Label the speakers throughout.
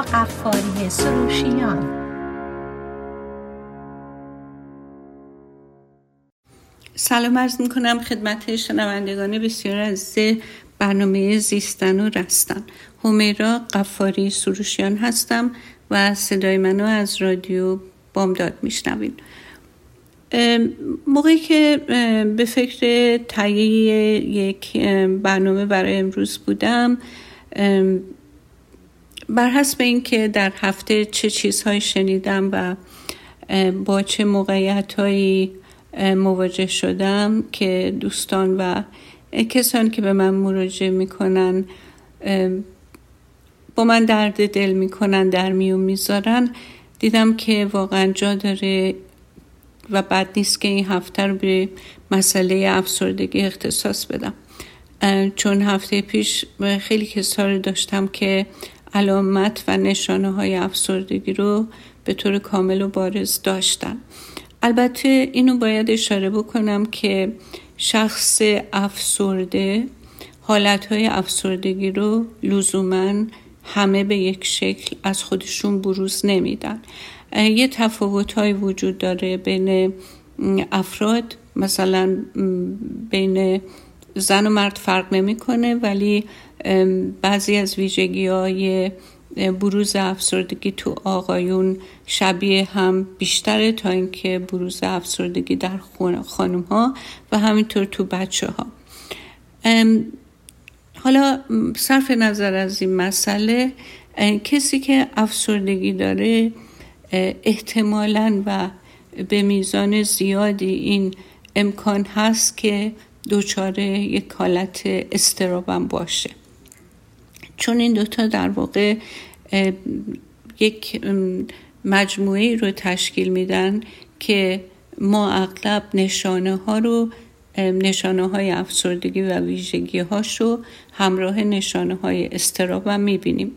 Speaker 1: قفاری سروشیان.
Speaker 2: سلام عرض می کنم خدمت شنوندگان بسیار عزیز برنامه زیستن و رستن. همیرا قفاری سروشیان هستم و صدای منو از رادیو بامداد میشنوین موقعی که به فکر تهیه یک برنامه برای امروز بودم بر حسب اینکه در هفته چه چیزهایی شنیدم و با چه موقعیت هایی مواجه شدم که دوستان و کسانی که به من مراجعه می‌کنن با من درد دل می‌کنن در میون می‌ذارن دیدم که واقعا جا داره و بد نیست که این هفته رو به مسئله افسردگی اختصاص بدم. چون هفته پیش خیلی کسا رو داشتم که علامت و نشانه های افسردگی رو به طور کامل و بارز داشتن البته اینو باید اشاره بکنم که شخص افسرده حالتهای افسردگی رو لزوما همه به یک شکل از خودشون بروز نمیدن. یه تفاوت های وجود داره بین افراد مثلا بین زن و مرد فرق نمی‌کنه ولی بعضی از ویژگی های بروز افسردگی تو آقایون شبیه هم بیشتره تا اینکه بروز افسردگی در خانم ها و همینطور تو بچه ها حالا صرف نظر از این مسئله کسی که افسردگی داره احتمالا و به میزان زیادی این امکان هست که دچار یک حالت استرابم باشه. چون این دوتا در واقع یک مجموعه رو تشکیل میدن که ما اغلب نشانه ها رو نشانه های افسردگی و ویژگی هاش رو همراه نشانه های استراب هم می‌بینیم.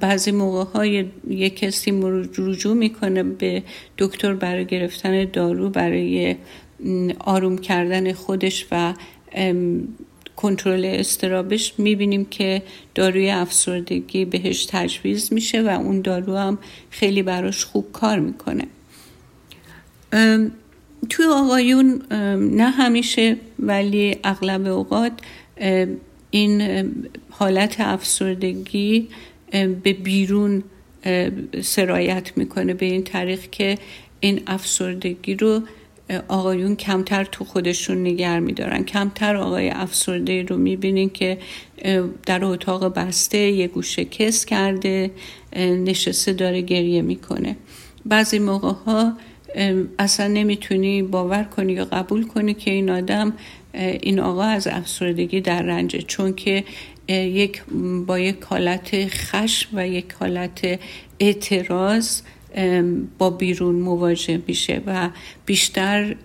Speaker 2: بعضی موقع های یک کسی رجوع می‌کنه به دکتر برای گرفتن دارو برای آروم کردن خودش و کنترل استرابش می‌بینیم که داروی افسردگی بهش تجویز میشه و اون دارو هم خیلی براش خوب کار می‌کنه. توی آقایون نه همیشه ولی اغلب اوقات این حالت افسردگی به بیرون سرایت می‌کنه به این طریق که این افسردگی رو آقایون کمتر تو خودشون نگر میدارن. کمتر آقای افسرده رو می‌بینین که در اتاق بسته یه گوشه کس کرده نشسته داره گریه می‌کنه. بعضی موقع ها اصلا نمی‌تونی باور کنی یا قبول کنی که این آدم این آقا از افسردگی در رنجه. چون که یک با یک حالت خشم و یک حالت اعتراض با بیرون مواجه میشه و بیشتر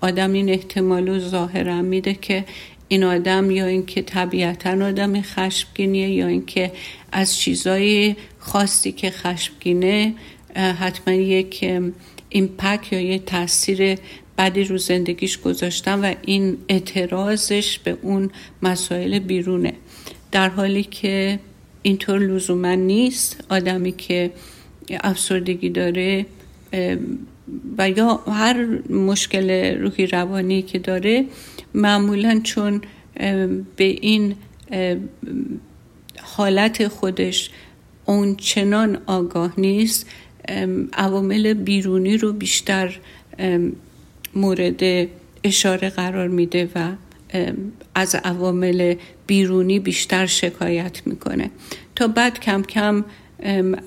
Speaker 2: آدم این احتمال رو ظاهرا میده که این آدم یا اینکه طبیعتا آدم خشمگینیه یا اینکه از چیزای خاصی که خشمگینه حتما یک ایمپک یا یک تاثیر بدی رو زندگیش گذاشتن و این اعتراضش به اون مسائل بیرونه. در حالی که اینطور لزوما نیست آدمی که افسردگی داره و یا هر مشکل روحی روانی که داره معمولا چون به این حالت خودش اون چنان آگاه نیست عوامل بیرونی رو بیشتر مورد اشاره قرار میده و از عوامل بیرونی بیشتر شکایت می‌کنه. تا بعد کم کم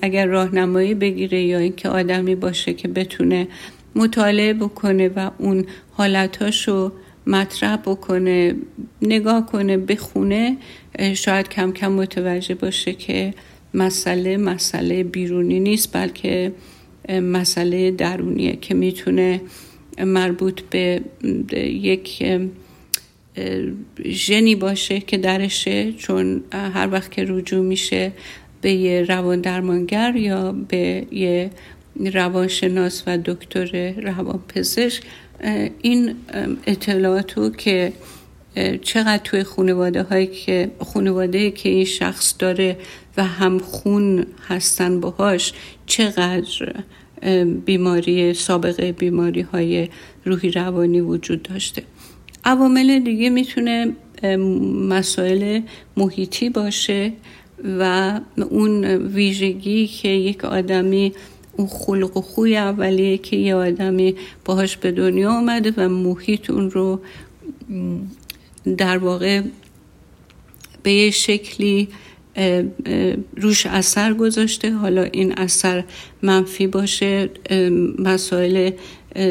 Speaker 2: اگر راهنمایی بگیره یا اینکه آدمی باشه که بتونه مطالعه بکنه و اون حالتاشو مطرح بکنه نگاه کنه بخونه شاید کم کم متوجه باشه که مسئله مسئله بیرونی نیست بلکه مسئله درونیه که می‌تونه مربوط به یک ژنی باشه که درشه چون هر وقت که رجوع میشه به یه روان درمانگر یا به یه روانشناس و دکتر روانپزشک این اطلاعاتو که چقدر توی خانواده هایی که خانواده که این شخص داره و هم خون هستن باهاش چقدر بیماری سابقه بیماری های روحی روانی وجود داشته. عوامل دیگه می‌تونه مسائل محیطی باشه. و اون ویژگی که یک آدمی اون خلق و خوی اولیه که یه آدمی باهاش به دنیا آمده و محیط اون رو در واقع به یه شکلی روش اثر گذاشته. حالا این اثر منفی باشه مسائل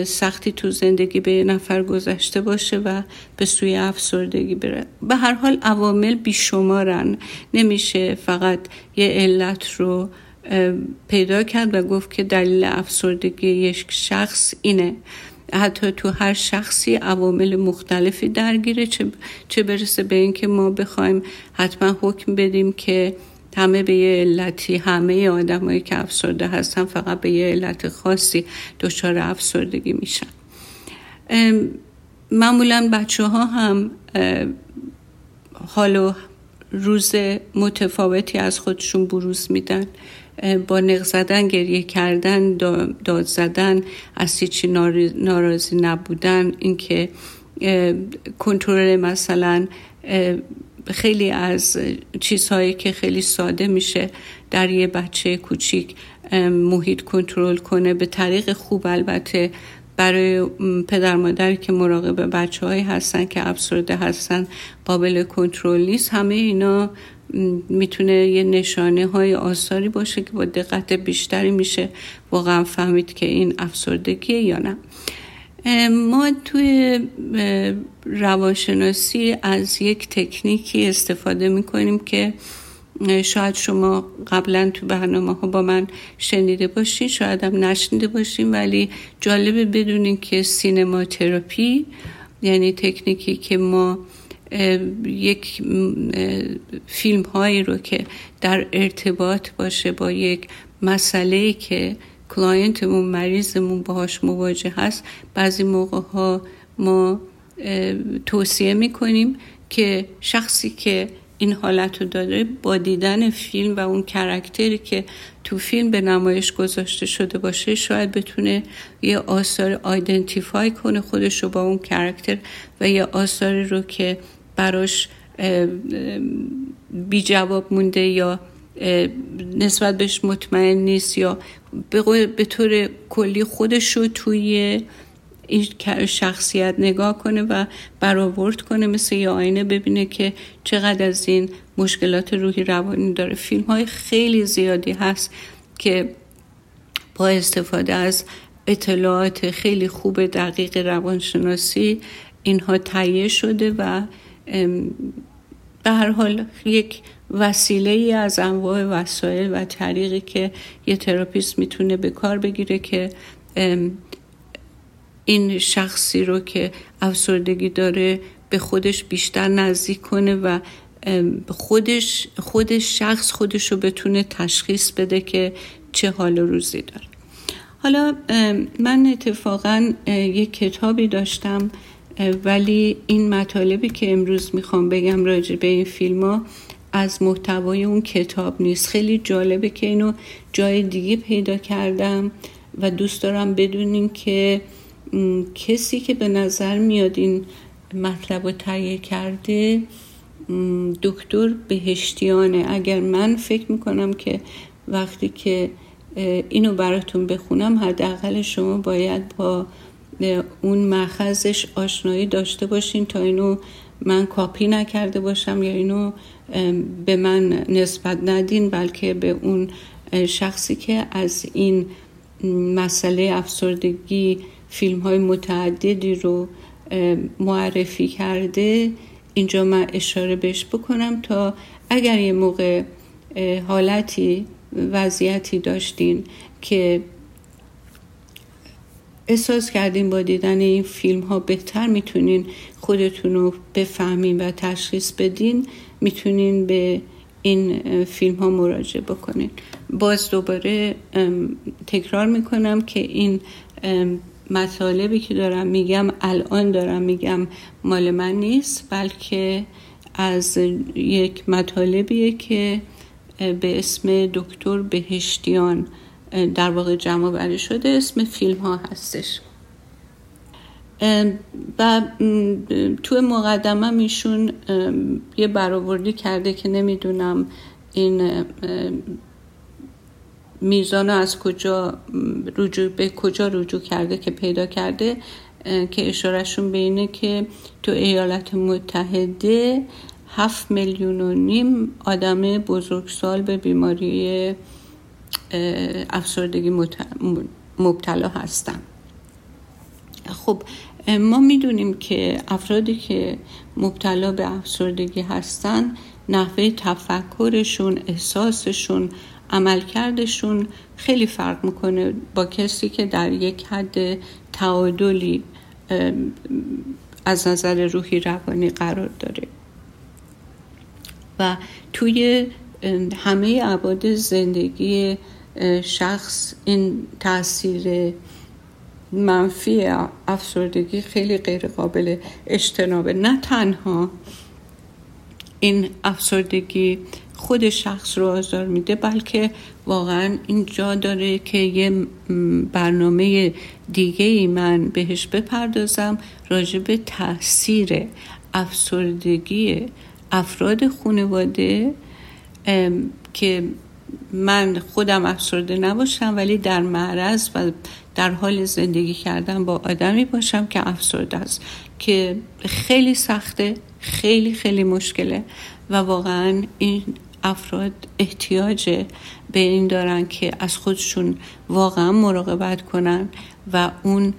Speaker 2: سختی تو زندگی به نفر گذشته باشه و به سوی افسردگی بره. به هر حال عوامل بیشمارن. نمیشه فقط یه علت رو پیدا کرد و گفت که دلیل افسردگی یک شخص اینه. حتی تو هر شخصی عوامل مختلفی درگیره چه, چه برسه به اینکه ما بخوایم حتما حکم بدیم که همه به یه علتی همه آدمایی که افسرده هستن فقط به یه علت خاصی دچار افسردگی میشن. معمولا بچه ها هم حال روز متفاوتی از خودشون بروز میدن. با نق زدن گریه کردن داد زدن از هیچی ناراضی نبودن. اینکه کنترل مثلا خیلی از چیزهایی که خیلی ساده میشه در یه بچه کوچیک محیط کنترل کنه. به طریق خوب البته برای پدر مادری که مراقب بچه هایی هستن که افسرده هستن قابل کنترل نیست. همه اینا می‌تونه یه نشانه های آثاری باشه که با دقت بیشتری میشه واقعا فهمید که این افسردگیه یا نه. ما توی روانشناسی از یک تکنیکی استفاده می‌کنیم که شاید شما قبلا تو برنامه ها با من شنیده باشین شاید هم نشنیده باشین ولی جالبه بدونین که cinema therapy یعنی تکنیکی که ما یک فیلم هایی رو که در ارتباط باشه با یک مسئله که client مون مریضمون باهاش مواجه هست. بعضی موقع ها ما توصیه می‌کنیم که شخصی که این حالت رو داره با دیدن فیلم و اون کرکتری که تو فیلم به نمایش گذاشته شده باشه شاید بتونه یه آثار آیدنتیفای کنه خودش رو با اون کرکتر و یه آثاری رو که براش بی جواب مونده یا نسبت بهش مطمئن نیست یا به طور کلی خودش رو توی این شخصیت نگاه کنه و برآورد کنه مثل یه آینه ببینه که چقدر از این مشکلات روحی روانی داره. فیلم های خیلی زیادی هست که با استفاده از اطلاعات خیلی خوب دقیق روانشناسی اینها تهیه شده و به هر حال یک وسیله ای از انواع وسایل و طریقی که یه تراپیست می‌تونه به کار بگیره که این شخصی رو که افسردگی داره به خودش بیشتر نزدیک کنه و خودش خودش شخص خودش رو بتونه تشخیص بده که چه حال روزی داره. حالا من اتفاقا یک کتابی داشتم ولی این مطالبی که امروز می‌خوام بگم راجع به این فیلم ها از محتوای اون کتاب نیست. خیلی جالبه که اینو جای دیگه پیدا کردم و دوست دارم بدونین که کسی که به نظر میاد این مطلب رو تهیه کرده دکتر بهشتیانه. اگر من فکر می‌کنم که وقتی که اینو براتون بخونم حداقل شما باید با اون مخزش آشنایی داشته باشین تا اینو من کاپی نکرده باشم یا اینو به من نسبت ندین بلکه به اون شخصی که از این مسئله افسردگی فیلم های متعددی رو معرفی کرده اینجا من اشاره بهش بکنم تا اگر یه موقع حالتی وضعیتی داشتین که احساس کردین با دیدن این فیلم ها بهتر می‌تونین خودتون رو بفهمین و تشخیص بدین می‌تونین به این فیلم ها مراجعه بکنین. باز دوباره تکرار می‌کنم که این مطالبی که دارم میگم الان دارم میگم مال من نیست بلکه از یک مطالبیه که به اسم دکتر بهشتیان در واقع جمع بری شده اسم فیلم ها هستش. و تو مقدمه میشون یه برآوردی کرده که نمی‌دونم این میزان از کجا رجوع به کجا رجوع کرده که پیدا کرده که اشارهشون به اینه که تو ایالات متحده هفت میلیون و نیم آدم بزرگسال به بیماری افسردگی مبتلا هستن. خب ما می‌دونیم که افرادی که مبتلا به افسردگی هستن نحوه تفکرشون احساسشون عملکردشون خیلی فرق می‌کنه با کسی که در یک حد تعادلی از نظر روحی روانی قرار داره. و توی همه عباد زندگی شخص این تاثیر منفی افسردگی خیلی غیر قابل اجتنابه. نه تنها این افسردگی خود شخص رو آزار میده بلکه واقعا اینجا داره که یه برنامه دیگه ای من بهش بپردازم راجع به تاثیر افسردگی افراد خانواده که من خودم افسرده نباشم ولی در معرض و در حال زندگی کردن با آدمی باشم که افسرده است که خیلی سخته خیلی خیلی مشکله و واقعا این افراد احتیاج به این دارن که از خودشون واقعا مراقبت کنن و اون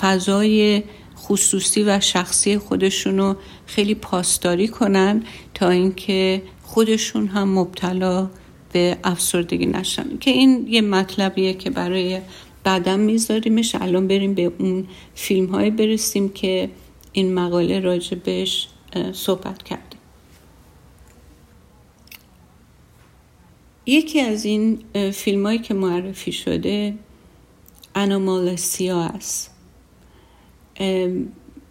Speaker 2: فضای خصوصی و شخصی خودشونو خیلی پاسداری کنن تا اینکه خودشون هم مبتلا به افسردگی نشن که این یه مطلبیه که برای بعدم میذاریمش. الان بریم به اون فیلم های برسیم که این مقاله راجبش صحبت کرده یکی از این فیلم هایی که معرفی شده انومالسیا است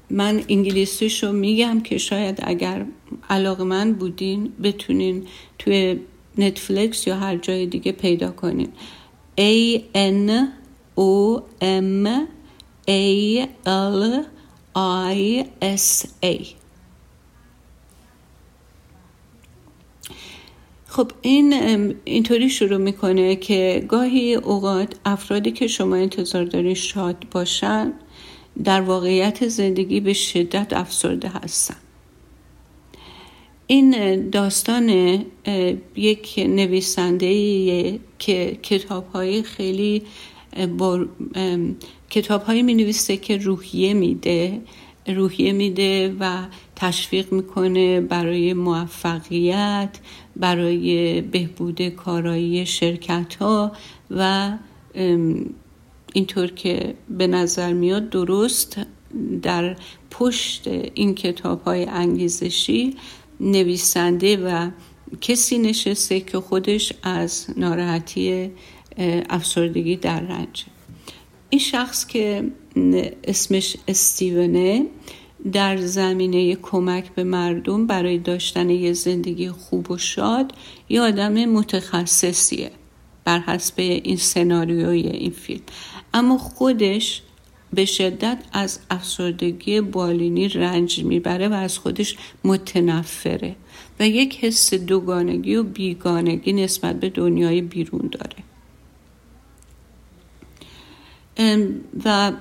Speaker 2: من انگلیسیش رو میگم که شاید اگر علاقه بودین بتونین توی نتفلکس یا هر جای دیگه پیدا کنین. A N O M A L I S A. خب این اینطوری شروع می‌کنه که گاهی اوقات افرادی که شما انتظار دارین شاد باشن در واقعیت زندگی به شدت افسرده هستن. این داستان یک نویسنده که کتاب های خیلی با کتاب هایی می نویسه که روحیه میده روحیه میده و تشویق می‌کنه برای موفقیت برای بهبود کارایی شرکت ها و اینطور که به نظر میاد درست در پشت این کتاب های انگیزشی نویسنده و کسی نشسته که خودش از ناراحتی افسردگی در رنجه این شخص که اسمش استیونه در زمینه کمک به مردم برای داشتن یه زندگی خوب و شاد یه آدم متخصصیه بر حسب این سناریوی این فیلم. اما خودش به شدت از افسردگی بالینی رنج می‌بره و از خودش متنفره و یک حس دوگانگی و بیگانگی نسبت به دنیای بیرون داره. و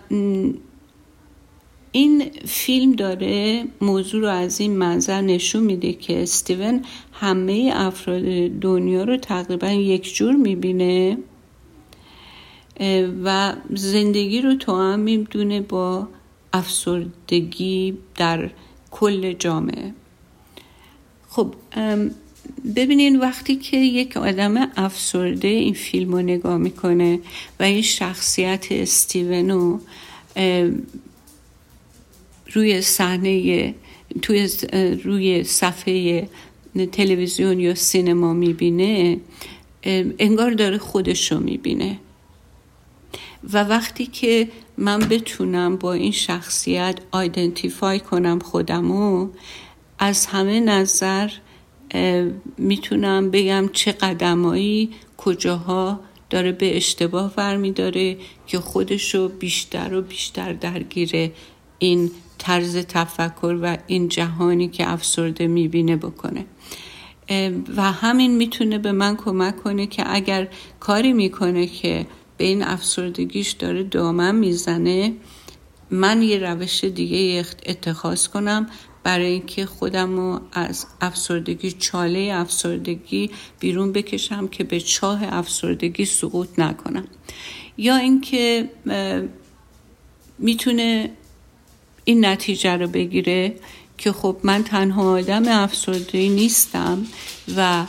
Speaker 2: این فیلم داره موضوع رو از این منظر نشون میده که استیون همه افراد دنیا رو تقریبا یک جور می‌بینه. و زندگی رو تو هم می‌دونه با افسردگی در کل جامعه. خب ببینین وقتی که یک آدم افسرده این فیلم رو نگاه می‌کنه و این شخصیت استیونو روی صحنه توی روی صفحه تلویزیون یا سینما می‌بینه انگار داره خودش رو می‌بینه. و وقتی که من بتونم با این شخصیت آیدنتیفای کنم خودمو از همه نظر می‌تونم بگم چه قدمایی کجاها داره به اشتباه برمیداره که خودشو بیشتر و بیشتر درگیر این طرز تفکر و این جهانی که افسرده می‌بینه بکنه. و همین می‌تونه به من کمک کنه که اگر کاری می‌کنه که به این افسردگیش داره دامن می‌زنه. من یه روش دیگه اتخاذ کنم برای اینکه خودم رو از افسردگی چاله افسردگی بیرون بکشم که به چاه افسردگی سقوط نکنم. یا اینکه می‌تونه این نتیجه رو بگیره که خب من تنها آدم افسرده نیستم و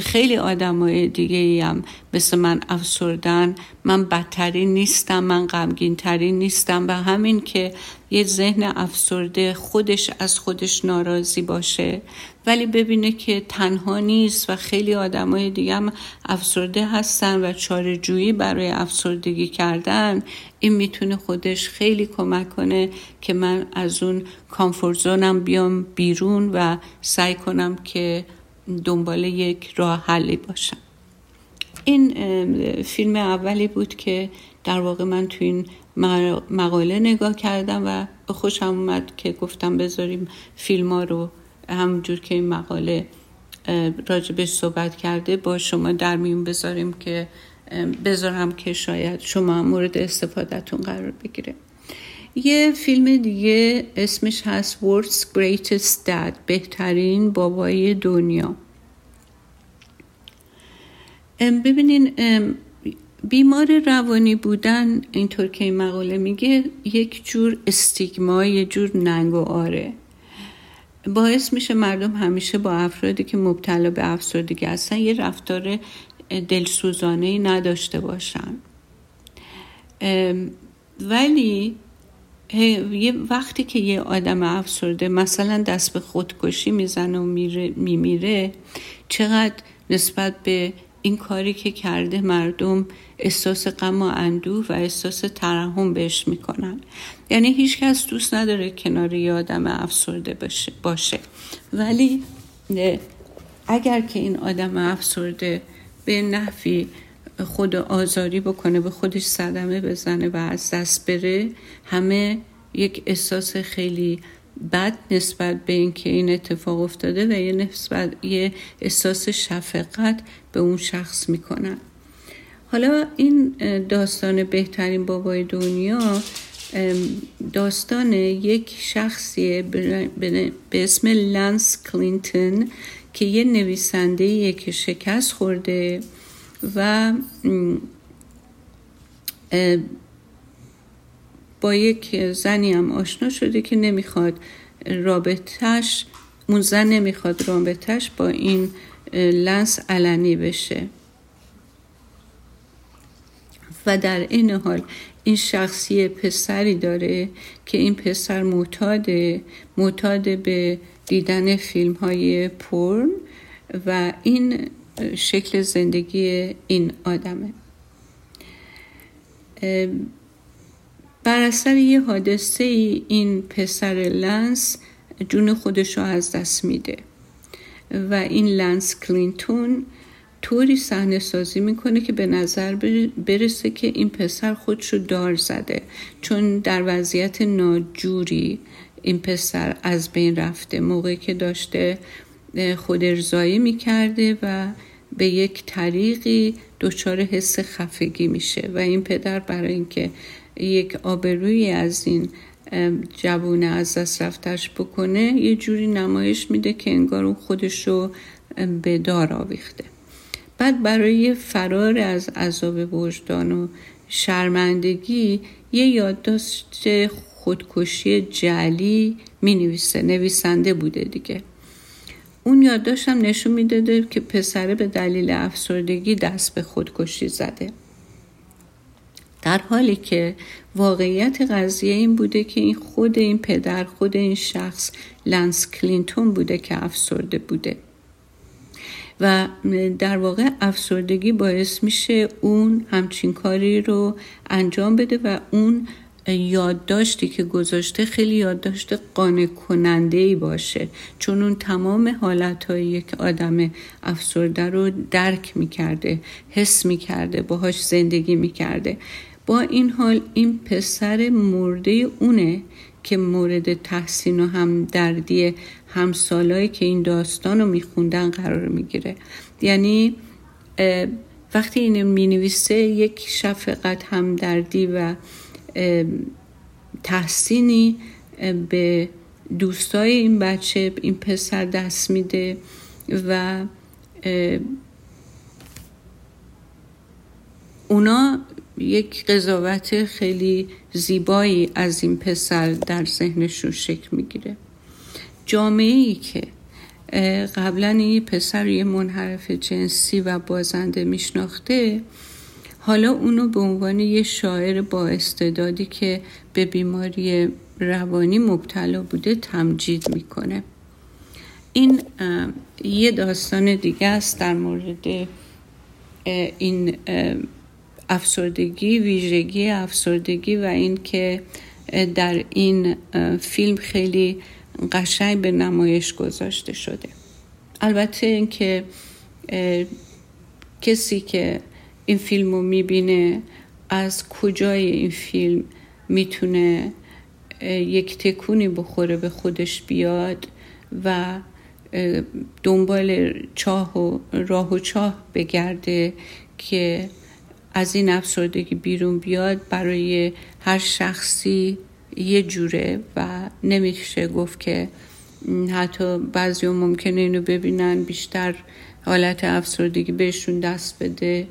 Speaker 2: خیلی آدم های دیگه هم مثل من افسردن. من بدترین نیستم من غمگین ترین نیستم و همین که یه ذهن افسرده خودش از خودش ناراضی باشه. ولی ببینه که تنها نیست و خیلی آدم های دیگه هم افسرده هستن و چارجویی برای افسردگی کردن این می‌تونه خودش خیلی کمک کنه که من از اون کامفورت بیام بیرون و سعی کنم که دنبال یک راه حلی باشم. این فیلم اولی بود که در واقع من تو این مقاله نگاه کردم و خوشم اومد که گفتم بذاریم فیلم ها رو همونجور که این مقاله راجبش صحبت کرده با شما در میون بذاریم که بذارم که شاید شما مورد استفادهتون قرار بگیره. یه فیلم دیگه اسمش هست World's Greatest Dad بهترین بابای دنیا. ببینین بیمار روانی بودن اینطور که این مقاله میگه یک جور استیگما یه جور ننگ و آره. باعث میشه مردم همیشه با افرادی که مبتلا به افسردگی هستن یه رفتار دلسوزانه نداشته باشن. ولی یه وقتی که یه آدم افسرده مثلا دست به خودکشی می‌زنه و میمیره چقدر نسبت به این کاری که کرده مردم احساس غم و اندوه و احساس ترحم بهش می‌کنن یعنی هیچ کس دوست نداره کنار یه آدم افسرده باشه, باشه. ولی اگر که این آدم افسرده به نحوی خود آزاری بکنه به خودش صدمه بزنه و از دست بره همه یک احساس خیلی بد نسبت به اینکه این اتفاق افتاده و یه نسبت یه احساس شفقت به اون شخص می‌کنن. حالا این داستان بهترین بابای دنیا داستان یک شخصی به اسم لانس کلینتون که یه نویسنده که شکست خورده و با یک زنی هم آشنا شده که نمی‌خواد رابطهش اون زن نمی‌خواد رابطهش با این لنس علنی بشه. و در این حال این شخصی پسری داره که این پسر معتاده معتاد به دیدن فیلم های پرن و این شکل زندگی این آدمه. بر اثر یه حادثه ای این پسر لنس جون خودش رو از دست میده و این لنس کلینتون طوری صحنه سازی می‌کنه که به نظر برسه که این پسر خودشو دار زده. چون در وضعیت ناجوری این پسر از بین رفته. موقعی که داشته خود ارزایی می‌کرده و به یک طریقی دچار حس خفگی میشه. و این پدر برای اینکه یک آبروی از این جوونه از دست رفتش بکنه یه جوری نمایش میده که انگار اون خودشو به دار آویخته. بعد برای فرار از عذاب وجدان و شرمندگی یه یادداشت خودکشی جلی می نویسه نویسنده بوده دیگه. اون یادداشتم نشون می‌داده که پسره به دلیل افسردگی دست به خودکشی زده. در حالی که واقعیت قضیه این بوده که این خود این پدر خود این شخص لنس کلینتون بوده که افسرده بوده. و در واقع افسردگی باعث میشه اون همچین کاری رو انجام بده و اون یادداشتی که گذاشته خیلی یادداشت قانع کننده ای باشه. چون اون تمام حالت های یک آدم افسرده رو درک می‌کرده حس می‌کرده باهاش زندگی می‌کرده. با این حال این پسر مرده اونه که مورد تحسین و همدردی همسالایی که این داستان رو میخوندن قرار می‌گیره. یعنی وقتی این می‌نویسه یک شفقت همدردی و تحسینی به دوستای این بچه این پسر دست میده و اونا یک قضاوت خیلی زیبایی از این پسر در ذهنشون شکل می‌گیره. جامعه ای که قبلا این پسر یه منحرف جنسی و بازنده میشناخته حالا اونو به عنوان یه شاعر با استعدادی که به بیماری روانی مبتلا بوده تمجید می‌کنه. این یه داستان دیگه است در مورد این افسردگی ویژگی افسردگی و اینکه در این فیلم خیلی قشنگ به نمایش گذاشته شده. البته اینکه کسی که این فیلم رو می‌بینه از کجای این فیلم می‌تونه یک تکونی بخوره به خودش بیاد و دنبال چاه و راه و چاه بگرده که از این افسردگی بیرون بیاد برای هر شخصی یه جوره و نمیشه گفت که حتی بعضی ممکنه اینو ببینن بیشتر حالت افسردگی بهشون دست بده.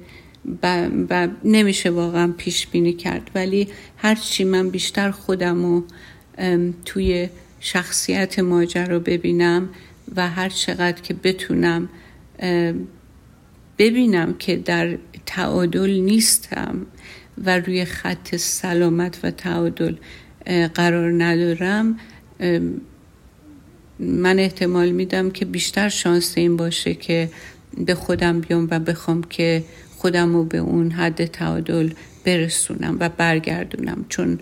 Speaker 2: و, نمیشه واقعا پیش بینی کرد. ولی هرچی من بیشتر خودم رو توی شخصیت ماجرا ببینم و هر چقدر که بتونم ببینم که در تعادل نیستم و روی خط سلامت و تعادل قرار ندارم من احتمال میدم که بیشتر شانس این باشه که به خودم بیام و بخوام که خودم رو به اون حد تعادل برسونم و برگردونم. چون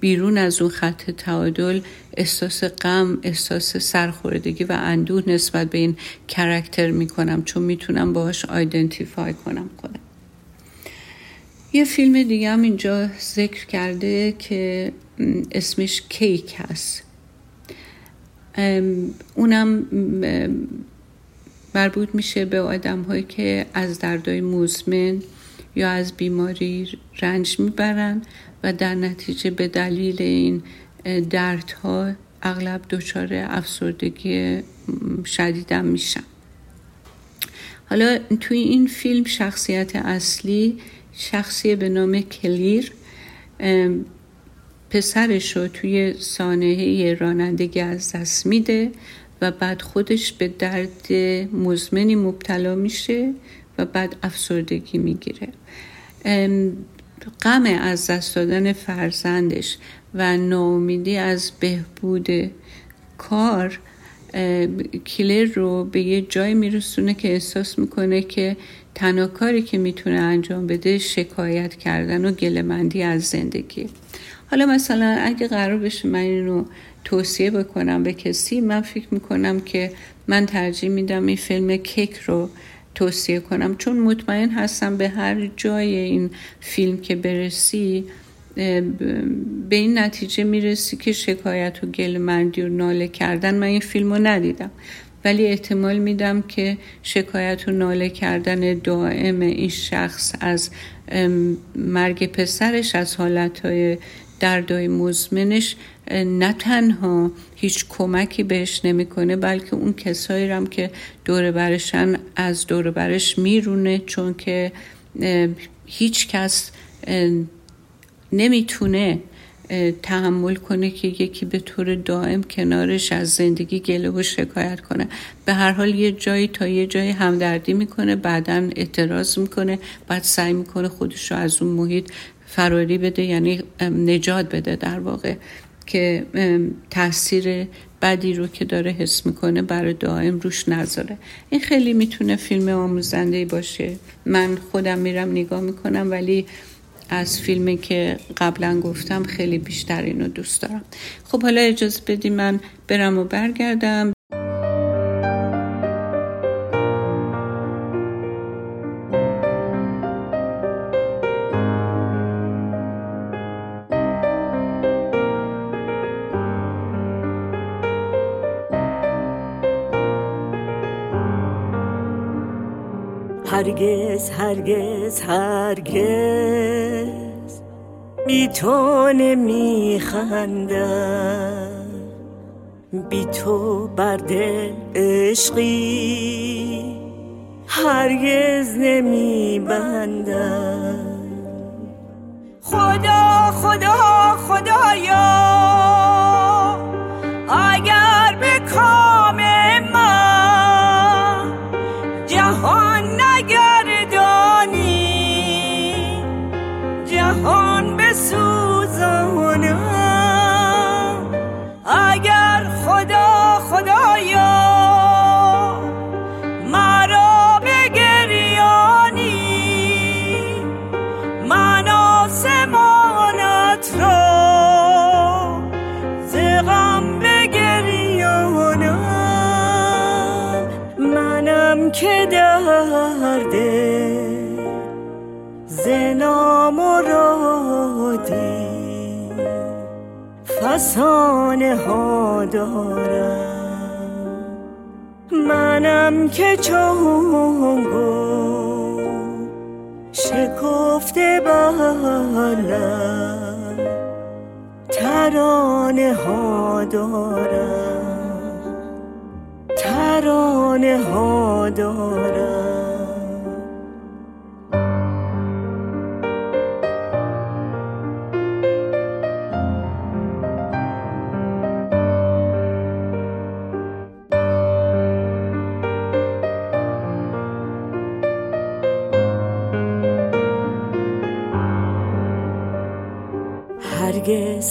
Speaker 2: بیرون از اون خط تعادل احساس غم احساس سرخوردگی و اندوه نسبت به این کرکتر می‌کنم چون می‌تونم باهاش آیدنتیفای کنم خودم یه فیلم دیگه هم اینجا ذکر کرده که اسمش کیک هست. اونم مربوط میشه به آدم هایی که از دردای مزمن یا از بیماری رنج می‌برن و در نتیجه به دلیل این دردها اغلب دچار افسردگی شدیدم میشن. حالا توی این فیلم شخصیت اصلی شخصی به نام کلیر پسرش رو توی سانحه رانندگی از دست میده بعد خودش به درد مزمنی مبتلا میشه و بعد افسردگی می‌گیره. غم از دست دادن فرزندش و ناامیدی از بهبود کار کلر رو به یه جای میرسونه که احساس می‌کنه که تنها کاری که می‌تونه انجام بده شکایت کردن و گلمندی از زندگی. حالا مثلا اگه قرار بشه من این رو توصیه بکنم به کسی من فکر می‌کنم که من ترجیح میدم این فیلم کیک رو توصیه کنم. چون مطمئن هستم به هر جای این فیلم که برسی به این نتیجه می‌رسی که شکایت و گلمندی و ناله کردن من این فیلم رو ندیدم. ولی احتمال میدم که شکایت و ناله کردن دائم این شخص از مرگ پسرش از حالتهای دردای مزمنش نه تنها هیچ کمکی بهش نمی‌کنه بلکه اون کسایی هم که دور برشن از دور برش میرونه چون که هیچ کس نمی‌تونه تحمل کنه که یکی به طور دائم کنارش از زندگی گله و شکایت کنه. به هر حال یه جایی تا یه جایی همدردی می‌کنه بعدا اعتراض می‌کنه بعد سعی می‌کنه خودش رو از اون محیط فراری بده یعنی نجات بده در واقع. که تاثیر بدی رو که داره حس می‌کنه برای دائم روش نذاره. این خیلی می‌تونه فیلم آموزنده باشه. من خودم میرم نگاه می‌کنم ولی از فیلمی که قبلا گفتم خیلی بیشتر اینو دوست دارم. خب حالا اجازه بدی من برم و برگردم.
Speaker 3: هرگز هرگز بی تو نمیخندم بی تو بر عشقی هرگز نمیبندم. خدا خدا خدایا. فسانه ها دارم. منم که چون گل شکفته بالم ترانه ها دارم. ترانه ها دارم.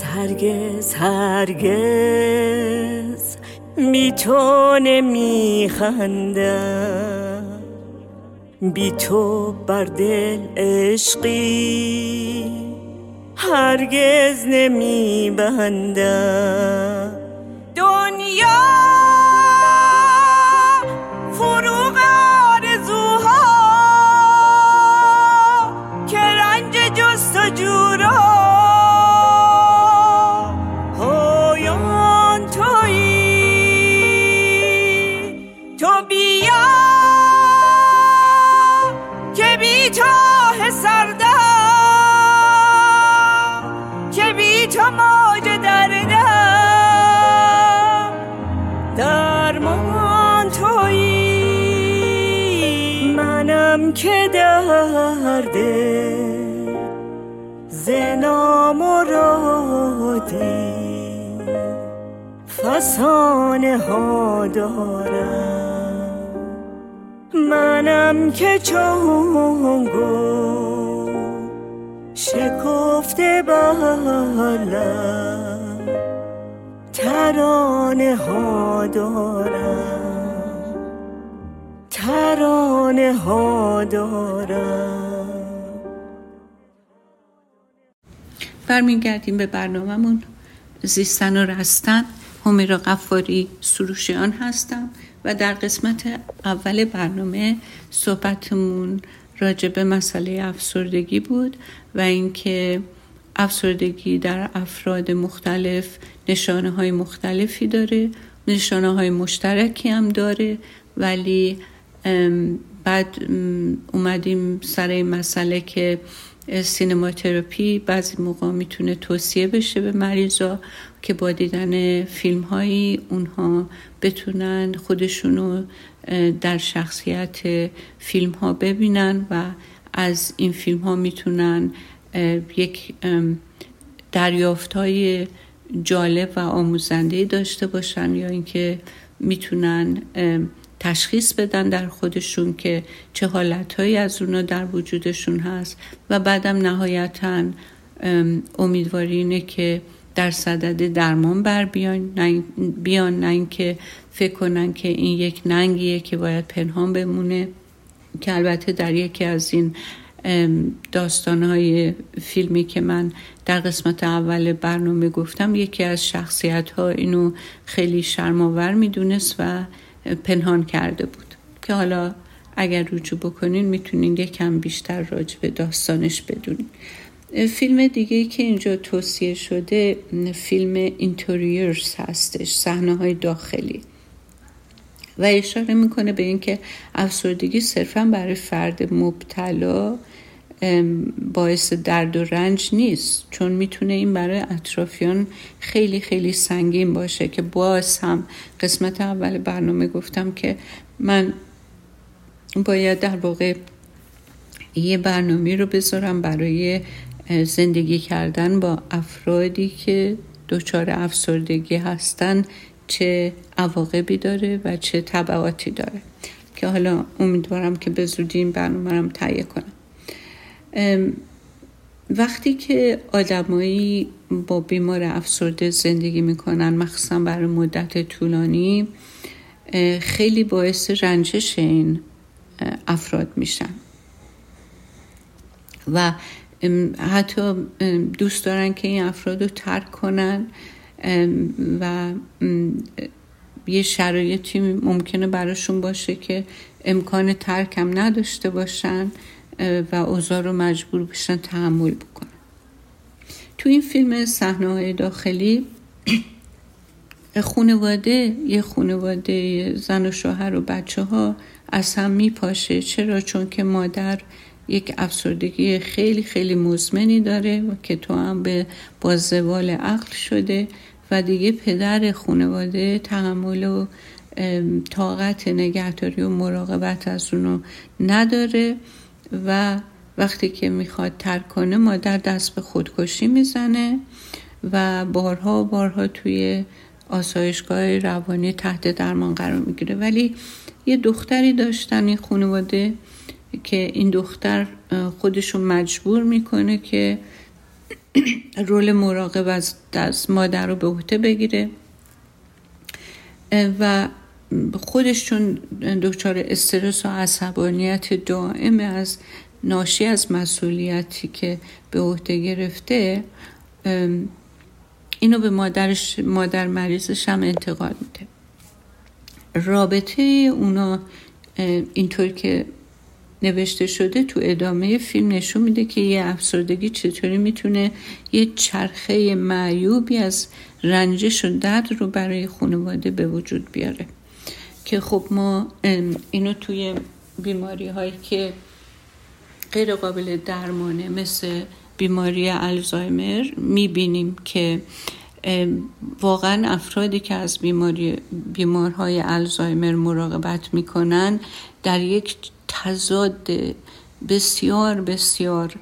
Speaker 3: هرگز هرگز هرگز بی تو نمیخندم. بی تو بر دل عشقی هرگز نمیبندم. دنیا فروغ که رنج جستجو را پایان منم که درده ز نامرادی فسانه ها دارم. منم که چون شکفته بالم ترانه ها دارم. ترانه ها دارم.
Speaker 2: برمیگردیم به برنامهمون. زیستن و رستن همیرا قفاری سروشیان هستم و در قسمت اول برنامه صحبتمون راجع به مسئله افسردگی بود و اینکه افسردگی در افراد مختلف نشانه های مختلفی داره نشانه های مشترکی هم داره ولی بعد اومدیم سر این مسئله که سینماتراپی بعضی موقع می‌تونه توصیه بشه به مریضا که با دیدن فیلم هایی اونها بتونن خودشونو در شخصیت فیلم ها ببینن و از این فیلم ها می‌تونن یک دریافت های جالب و آموزنده داشته باشن یا اینکه می‌تونن تشخیص بدن در خودشون که چه حالتهایی از اونا در وجودشون هست. و بعدم نهایتا امیدواری اینه که در صدد درمان بر بیان بیان نه اینکه فکر کنن که این یک ننگیه که باید پنهان بمونه. که البته در یکی از این داستانهای فیلمی که من در قسمت اول برنامه گفتم یکی از شخصیت ها اینو خیلی شرماور می‌دونست و پنهان کرده بود. که حالا اگر رجوع بکنین می‌تونین یکم بیشتر راجع به داستانش بدونین. فیلم دیگه که اینجا توصیه شده فیلم اینتوریرز هستش صحنه های داخلی. و اشاره می‌کنه به اینکه افسردگی صرفا برای فرد مبتلا باعث درد و رنج نیست. چون می‌تونه این برای اطرافیان خیلی خیلی سنگین باشه که باز هم قسمت اول برنامه گفتم که من باید در واقع یه برنامه رو بذارم برای زندگی کردن با افرادی که دچار افسردگی هستن چه عواقبی داره و چه طبعاتی داره. که حالا امیدوارم که به زودی این برنامه رو تهیه کنم. وقتی که آدمایی با بیمار افسرده زندگی می‌کنن مخصوصا برای مدت طولانی خیلی باعث رنجش این افراد میشن. و حتی دوست دارن که این افراد رو ترک کنن و یه شرایطی ممکنه براشون باشه که امکان ترکم نداشته باشن. و اوضاع رو مجبور بشن تحمل بکنن. تو این فیلم صحنه داخلی خونواده یه خونواده زن و شوهر و بچه ها از هم میپاشه. چرا؟ چون که مادر یک افسردگی خیلی خیلی مزمنی داره و که تو هم به با زوال عقل شده و دیگه پدر خانواده تحمل و طاقت نگهداری و مراقبت از اونو نداره. و وقتی که می‌خواد ترک کنه مادر دست به خودکشی می‌زنه و بارها بارها توی آسایشگاه روانی تحت درمان قرار می‌گیره. ولی یه دختری داشتن این خانواده که این دختر خودشون مجبور می‌کنه که رول مراقب از, از مادر رو به عهده بگیره. و خودش چون دچار استرس و عصبانیت دائم از ناشی از مسئولیتی که به عهده گرفته اینو به مادرش مادر مریضش هم انتقال میده. رابطه اونا اینطور که نوشته شده تو ادامه فیلم نشون میده که یه افسردگی چطوری می‌تونه یه چرخه معیوبی از رنجش و درد رو برای خانواده به وجود بیاره. که خب ما اینو توی بیماری هایی که غیر قابل درمانه مثل بیماری الزایمر می‌بینیم که واقعا افرادی که از بیماری بیمارهای الزایمر مراقبت می‌کنن در یک تضاد بسیار بسیار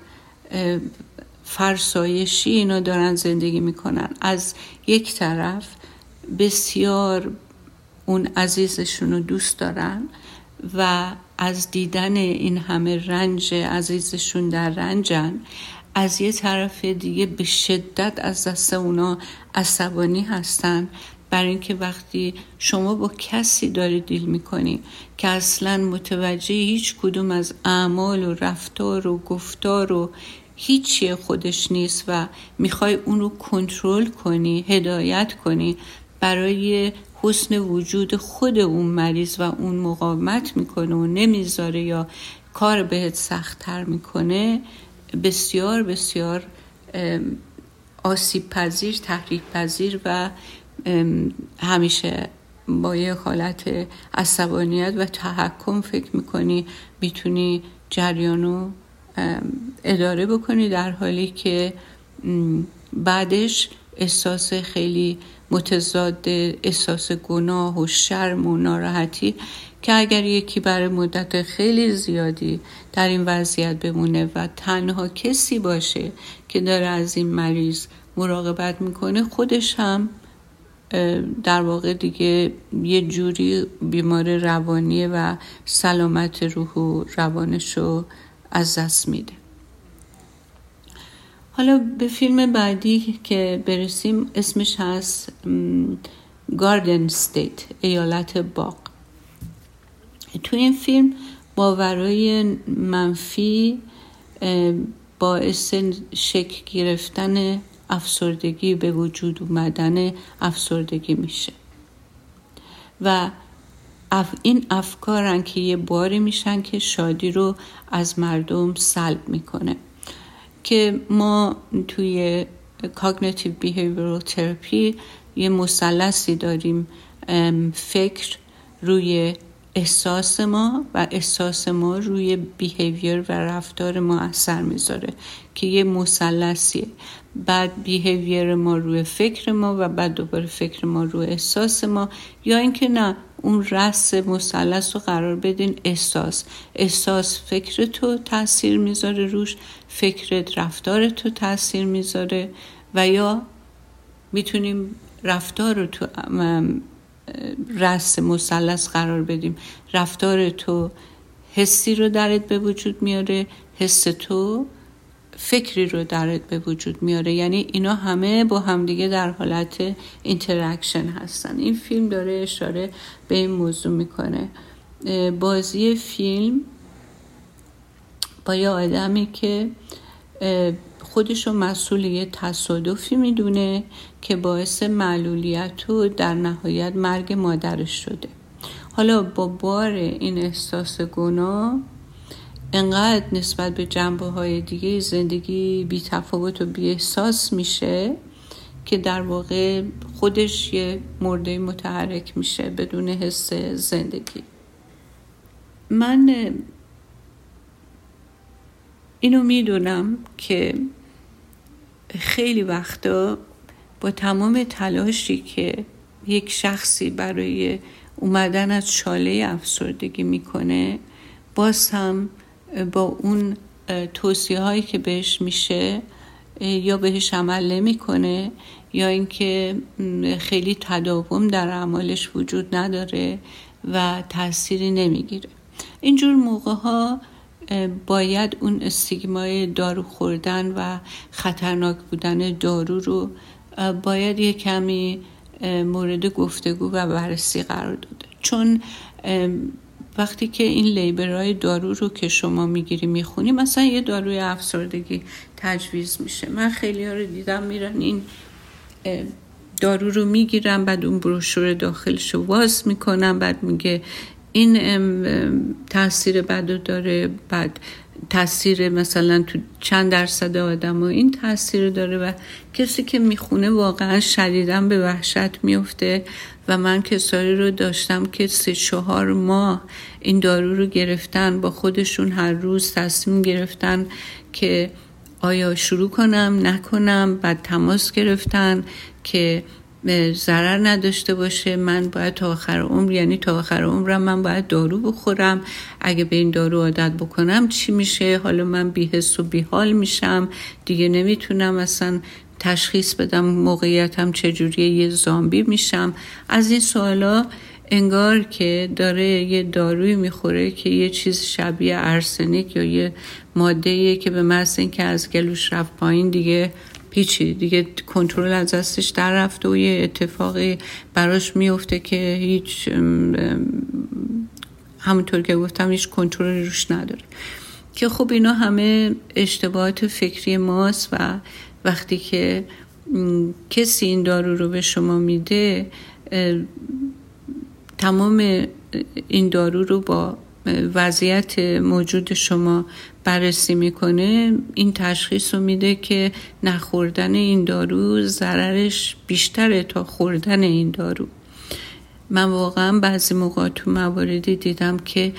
Speaker 2: فرسایشی اینا دارن زندگی می‌کنن. از یک طرف بسیار اون عزیزشون رو دوست دارن و از دیدن این همه رنج عزیزشون در رنجن از یه طرف دیگه به شدت از دست اونا عصبانی هستن. برای اینکه وقتی شما با کسی داری دیل می‌کنی که اصلا متوجه هیچ کدوم از اعمال و رفتار و گفتار و هیچی خودش نیست و می‌خوای اون رو کنترل کنی هدایت کنی برای حسن وجود خود اون مریض و اون مقاومت می‌کنه و نمی‌ذاره یا کار بهت سختتر می‌کنه بسیار بسیار آسیب پذیر تحریک پذیر و همیشه با یه حالت عصبانیت و تحکم فکر می‌کنی می‌تونی جریانو اداره بکنی در حالی که بعدش احساس خیلی متضاد احساس گناه و شرم و ناراحتی که اگر یکی برای مدت خیلی زیادی در این وضعیت بمونه و تنها کسی باشه که داره از این مریض مراقبت می‌کنه خودش هم در واقع دیگه یه جوری بیمار روانیه و سلامت روح و روانش رو از دست میده. حالا به فیلم بعدی که برسیم اسمش هست گاردن ستیت ایالت باغ. تو این فیلم باورای منفی باعث شکل گرفتن افسردگی به وجود اومدن افسردگی میشه. و این افکارن که یه باری میشن که شادی رو از مردم سلب می‌کنه. که ما توی cognitive behavioral therapy یه مثلثی داریم فکر روی احساس ما و احساس ما روی behavior و رفتار ما اثر می‌ذاره که یه مثلثیه. بعد behavior ما روی فکر ما و بعد دوباره فکر ما روی احساس ما یا اینکه نه اون رأس مثلث رو قرار بدین احساس. احساس فکر تو تاثیر می‌ذاره روش فکرت رفتار تو تاثیر می‌ذاره و یا می‌تونیم رفتار رو تو رأس مثلث قرار بدیم. رفتار تو حسی رو درت به وجود میاره حس تو فکری رو درت به وجود میاره. یعنی اینا همه با همدیگه در حالت interaction هستن. این فیلم داره اشاره به این موضوع می‌کنه. بازی فیلم با یه آدمی که خودش رو مسئول یه تصادفی می‌دونه که باعث معلولیت و در نهایت مرگ مادرش شده. حالا با بار این احساس گناه انقدر نسبت به جنبه های دیگه زندگی بی تفاوت و بی احساس میشه که در واقع خودش یه مرده متحرک میشه بدون حس زندگی. من اینو می‌دونم که خیلی وقتا با تمام تلاشی که یک شخصی برای اومدن از شاله افسردگی می‌کنه باز هم با اون توصیه هایی که بهش میشه یا بهش عمل نمی‌کنه یا اینکه خیلی تداوم در اعمالش وجود نداره و تأثیری نمی‌گیره. اینجور موقع ها باید اون استیگمای دارو خوردن و خطرناک بودن دارو رو باید یه کمی مورد گفتگو و بررسی قرار داده. چون وقتی که این لیبرهای دارو رو که شما می‌گیری می‌خونی مثلا یه داروی افسردگی تجویز میشه. من خیلی ها رو دیدم میرن این دارو رو می‌گیرم بعد اون بروشور داخلش رو واز می‌کنم بعد میگه این تاثیر بد داره بعد تاثیر مثلا تو چند درصد آدم و این تاثیر داره و کسی که می‌خونه واقعا شدیدن به وحشت میفته و من کسایی رو داشتم که سه چهار ماه این دارو رو گرفتن با خودشون هر روز تصمیم گرفتن که آیا شروع کنم نکنم بعد تماس گرفتن که ضرر نداشته باشه. من باید تا آخر عمر یعنی تا آخر عمرم من باید دارو بخورم. اگه به این دارو عادت بکنم چی میشه؟ حالا من بیحس و بیحال میشم. دیگه نمی‌تونم اصلا تشخیص بدم موقعیتم چجوریه یه زامبی میشم. از این سوالا انگار که داره یه داروی می‌خوره که یه چیز شبیه ارسنیک یا یه ماده که به محض اینکه از گلوش رفت پایین دیگه هیچی دیگه کنترل از دستش در رفته و یه اتفاقی براش میفته که هیچ همونطور که گفتم هیچ کنترل روش نداره. که خب اینا همه اشتباهات فکری ماست و وقتی که کسی این دارو رو به شما میده تمام این دارو رو با وضعیت موجود شما بررسی می‌کنه این تشخیص رو میده که نخوردن این دارو ضررش بیشتره تا خوردن این دارو. من واقعا بعضی موقع تو مواردی دیدم که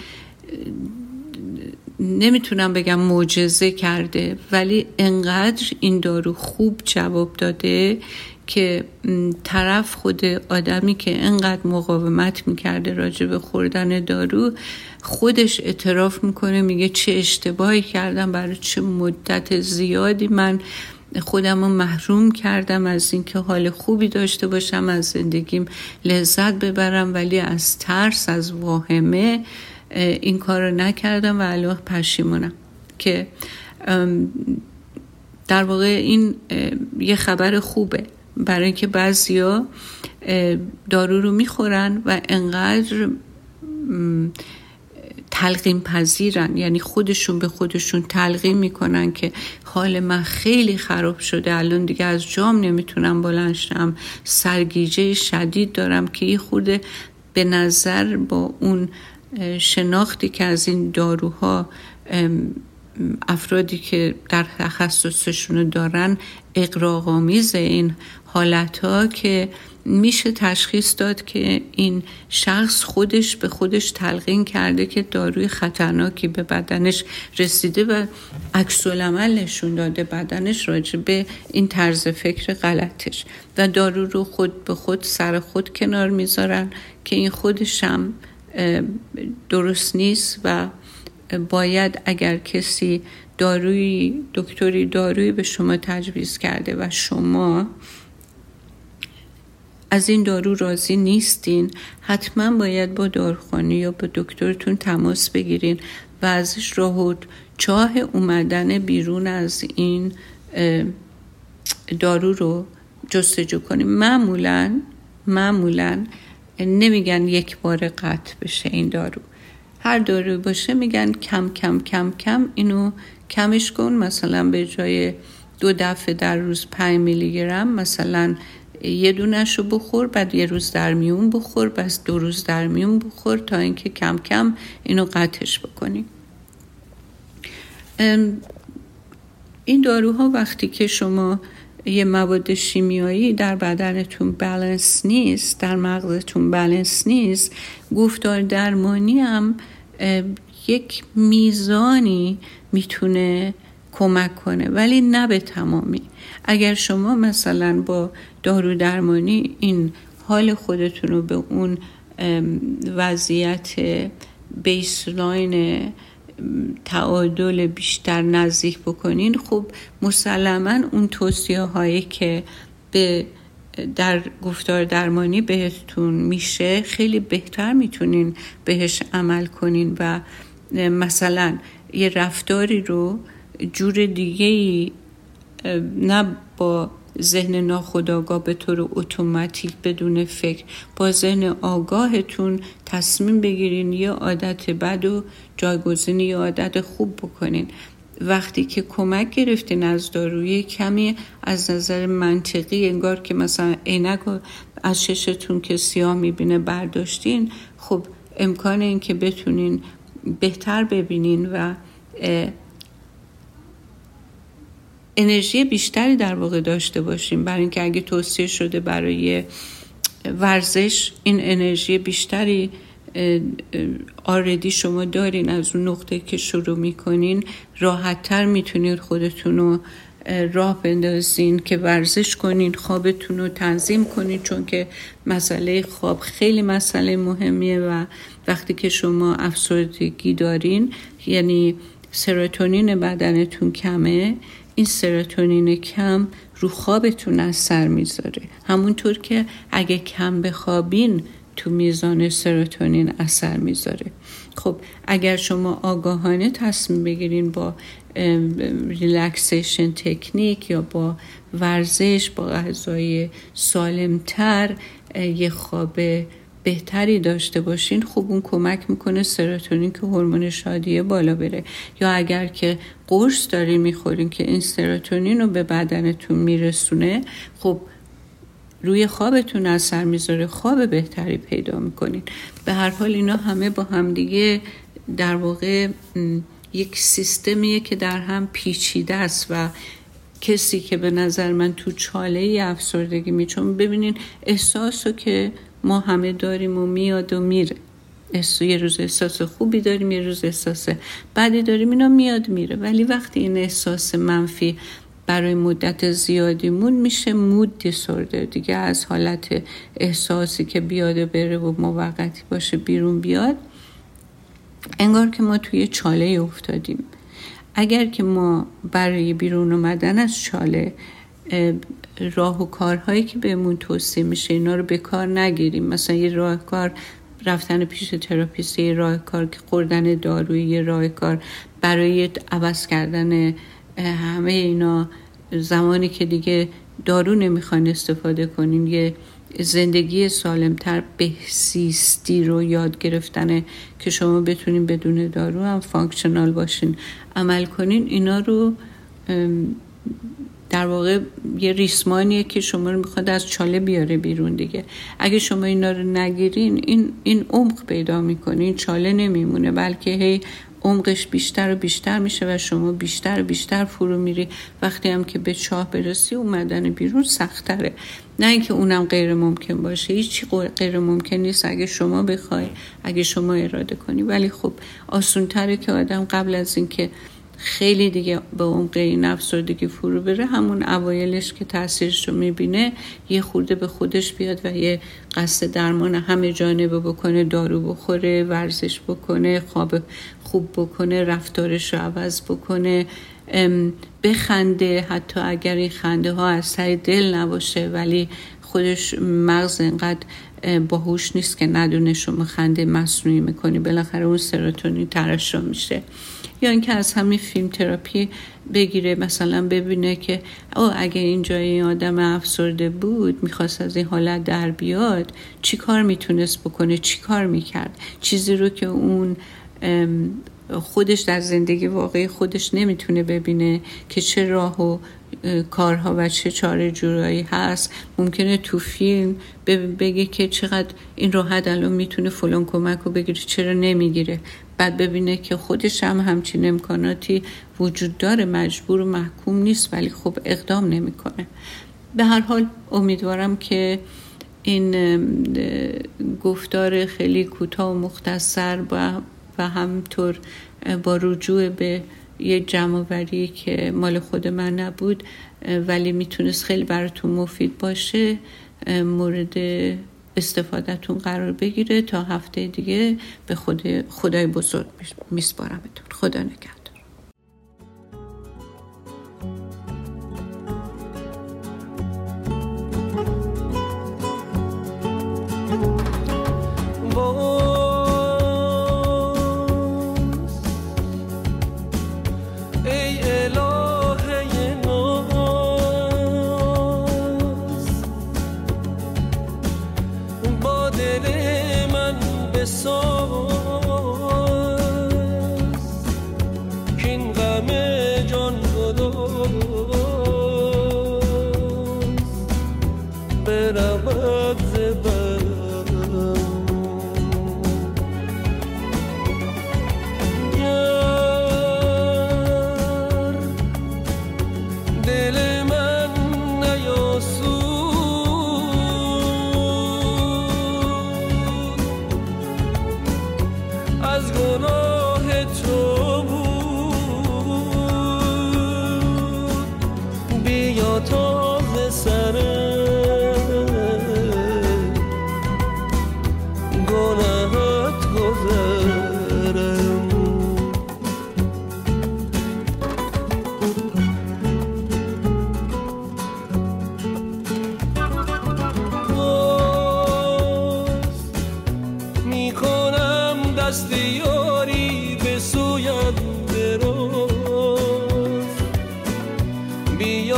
Speaker 2: نمی‌تونم بگم معجزه کرده ولی انقدر این دارو خوب جواب داده که طرف خود آدمی که انقدر مقاومت می‌کرده راجع به خوردن دارو خودش اعتراف می‌کنه میگه چه اشتباهی کردم برای چه مدت زیادی من خودم رو محروم کردم از اینکه حال خوبی داشته باشم از زندگیم لذت ببرم ولی از ترس از واهمه این کار رو نکردم و الان پشیمونم که در واقع این یه خبر خوبه. برای اینکه بعضیا دارو رو می‌خورن و انقدر تلقیم پذیرن. یعنی خودشون به خودشون تلقیم می‌کنن که حال من خیلی خراب شده الان دیگه از جام نمی‌تونم بلنشم سرگیجه شدید دارم که یه خورده به نظر با اون شناختی که از این داروها افرادی که در تخصصشون دارن اقراغامیز این حالت ها که میشه تشخیص داد که این شخص خودش به خودش تلقین کرده که داروی خطرناکی به بدنش رسیده و عکس نشون داده بدنش راجع به این طرز فکر غلطش. و دارو رو خود به خود سر خود کنار می‌ذارن که این خودش هم درست نیست و باید اگر کسی داروی دکتری دارویی به شما تجویز کرده و شما از این دارو راضی نیستین حتما باید با داروخانه یا با دکترتون تماس بگیرین و ازش راه چاه اومدن بیرون از این دارو رو جستجو کنیم معمولا معمولا نمیگن یک بار قطع بشه این دارو. هر دارو باشه میگن کم کم کم کم اینو کمش کن. مثلا به جای دو دفعه در روز 5 میلی گرم مثلا یه دونش رو بخور بعد یه روز در میون بخور بس دو روز در میون بخور تا اینکه کم کم اینو قطعش بکنی. این داروها وقتی که شما یه مواد شیمیایی در بدنتون بالانس نیست در مغزتون بالانس نیست. گفتار درمانی هم یک میزانی می‌تونه کمک کنه ولی نه به تمامی. اگر شما مثلا با دارو درمانی این حال خودتون رو به اون وضعیت بیسلاین تعادل بیشتر نزدیک بکنین خب مسلما اون توصیه هایی که به در گفتار درمانی بهتون میشه خیلی بهتر می‌تونین بهش عمل کنین و مثلا یه رفتاری رو جور دیگه ای نه با ذهن ناخودآگاه به طور اتوماتیک بدون فکر. با ذهن آگاهتون تصمیم بگیرین یه عادت بد و جایگزین یه عادت خوب بکنین. وقتی که کمک گرفتین از داروی کمی از نظر منطقی انگار که مثلا عینک از ششتون که سیاه می‌بینه برداشتین خب امکان این که بتونین بهتر ببینین و انرژی بیشتری در واقع داشته باشیم. برای اینکه اگه توصیه شده برای ورزش این انرژی بیشتری آردی شما دارین از اون نقطه که شروع می‌کنین راحتتر می‌تونید خودتون رو راه بندازین که ورزش کنین خوابتون رو تنظیم کنین چون که مسئله خواب خیلی مسئله مهمیه و وقتی که شما افسردگی دارین یعنی سروتونین بدنتون کمه. این سروتونین کم رو خوابتون اثر می‌ذاره. همونطور که اگه کم بخوابین تو میزان سروتونین اثر می‌ذاره. خب اگر شما آگاهانه تصمیم بگیرین با ریلکسیشن تکنیک یا با ورزش با غذای سالمتر یه خواب بهتری داشته باشین خوب اون کمک می‌کنه سروتونین که هورمون شادیه بالا بره. یا اگر که قرص دارین می‌خورین که این سروتونین رو به بدنتون میرسونه خب روی خوابتون اثر می‌ذاره خواب بهتری پیدا می‌کنین. به هر حال اینا همه با همدیگه در واقع یک سیستمیه که در هم پیچیده است و کسی که به نظر من تو چاله افسردگی می چون ببینین احساسو که ما همه داریم و میاد و میره. یه روز احساس خوبی داریم یه روز احساس بعدی داریم اینا میاد میره. ولی وقتی این احساس منفی برای مدت زیادی مون میشه مود دیسوردر دیگه از حالت احساسی که بیاد بره و موقتی باشه بیرون بیاد انگار که ما توی چاله افتادیم. اگر که ما برای بیرون اومدن از چاله راه و کارهایی که بهمون توصیه میشه اینا رو به کار نگیریم. مثلا یه راه کار رفتن پیش تراپیست یه راه کار که خوردن داروی یه راه کار. برای عوض کردن همه اینا زمانی که دیگه دارو نمی‌خواین استفاده کنین یه زندگی سالمتر بهسیستی رو یاد گرفتنه که شما بتونین بدون دارو هم فانکشنال باشین. عمل کنین اینا رو در واقع یه ریسمانیه که شما رو می‌خواد از چاله بیاره بیرون دیگه. اگه شما اینا رو نگیرین این این عمق پیدا می‌کنین چاله نمیمونه بلکه هی عمقش بیشتر و بیشتر میشه و شما بیشتر و بیشتر فرو میری. وقتی هم که به چاه برسی اومدن بیرون سختره. نه اینکه اونم غیر ممکن باشه هیچی غیر ممکن نیست. اگه شما بخوای اگه شما اراده کنی. ولی خب آسون تره که آدم قبل از اینکه خیلی دیگه به عمق این افسردگی فرو بره. همون اوایلش که تاثیرش رو می‌بینه یه خورده به خودش بیاد و یه قصد درمان همه جانبه بکنه دارو بخوره ورزش بکنه خواب خوب بکنه رفتارش رو عوض بکنه بخنده. حتی اگر این خنده ها از سر دل نباشه ولی خودش مغز انقدر باهوش نیست که ندونه شما خنده مصنوعی می‌کنی. بالاخره اون سروتونین ترشح میشه. یا اینکه از همین فیلم تراپی بگیره مثلا ببینه که او اگه اینجا این آدم افسرده بود می‌خواست از این حالت در بیاد چی کار می‌تونست بکنه؟ چی کار می‌کرد؟ چیزی رو که اون خودش در زندگی واقعی خودش نمی‌تونه ببینه که چه راه و کارها و چه چاره جورایی هست. ممکنه تو فیلم بگه که چقدر این راحت الان می‌تونه فلان کمک رو بگیره چرا نمی‌گیره؟ بعد ببینه که خودش هم همچین امکاناتی وجود داره مجبور و محکوم نیست ولی خب اقدام نمی‌کنه. به هر حال امیدوارم که این گفتار خیلی کوتاه و مختصر و و همطور با رجوع به یه جمعوری که مال خود من نبود ولی می‌تونست خیلی براتون مفید باشه مورد استفادهتون قرار بگیره تا هفته دیگه به خود خدای بزرگ میسپارمتون. خدا نگهدار.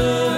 Speaker 4: oh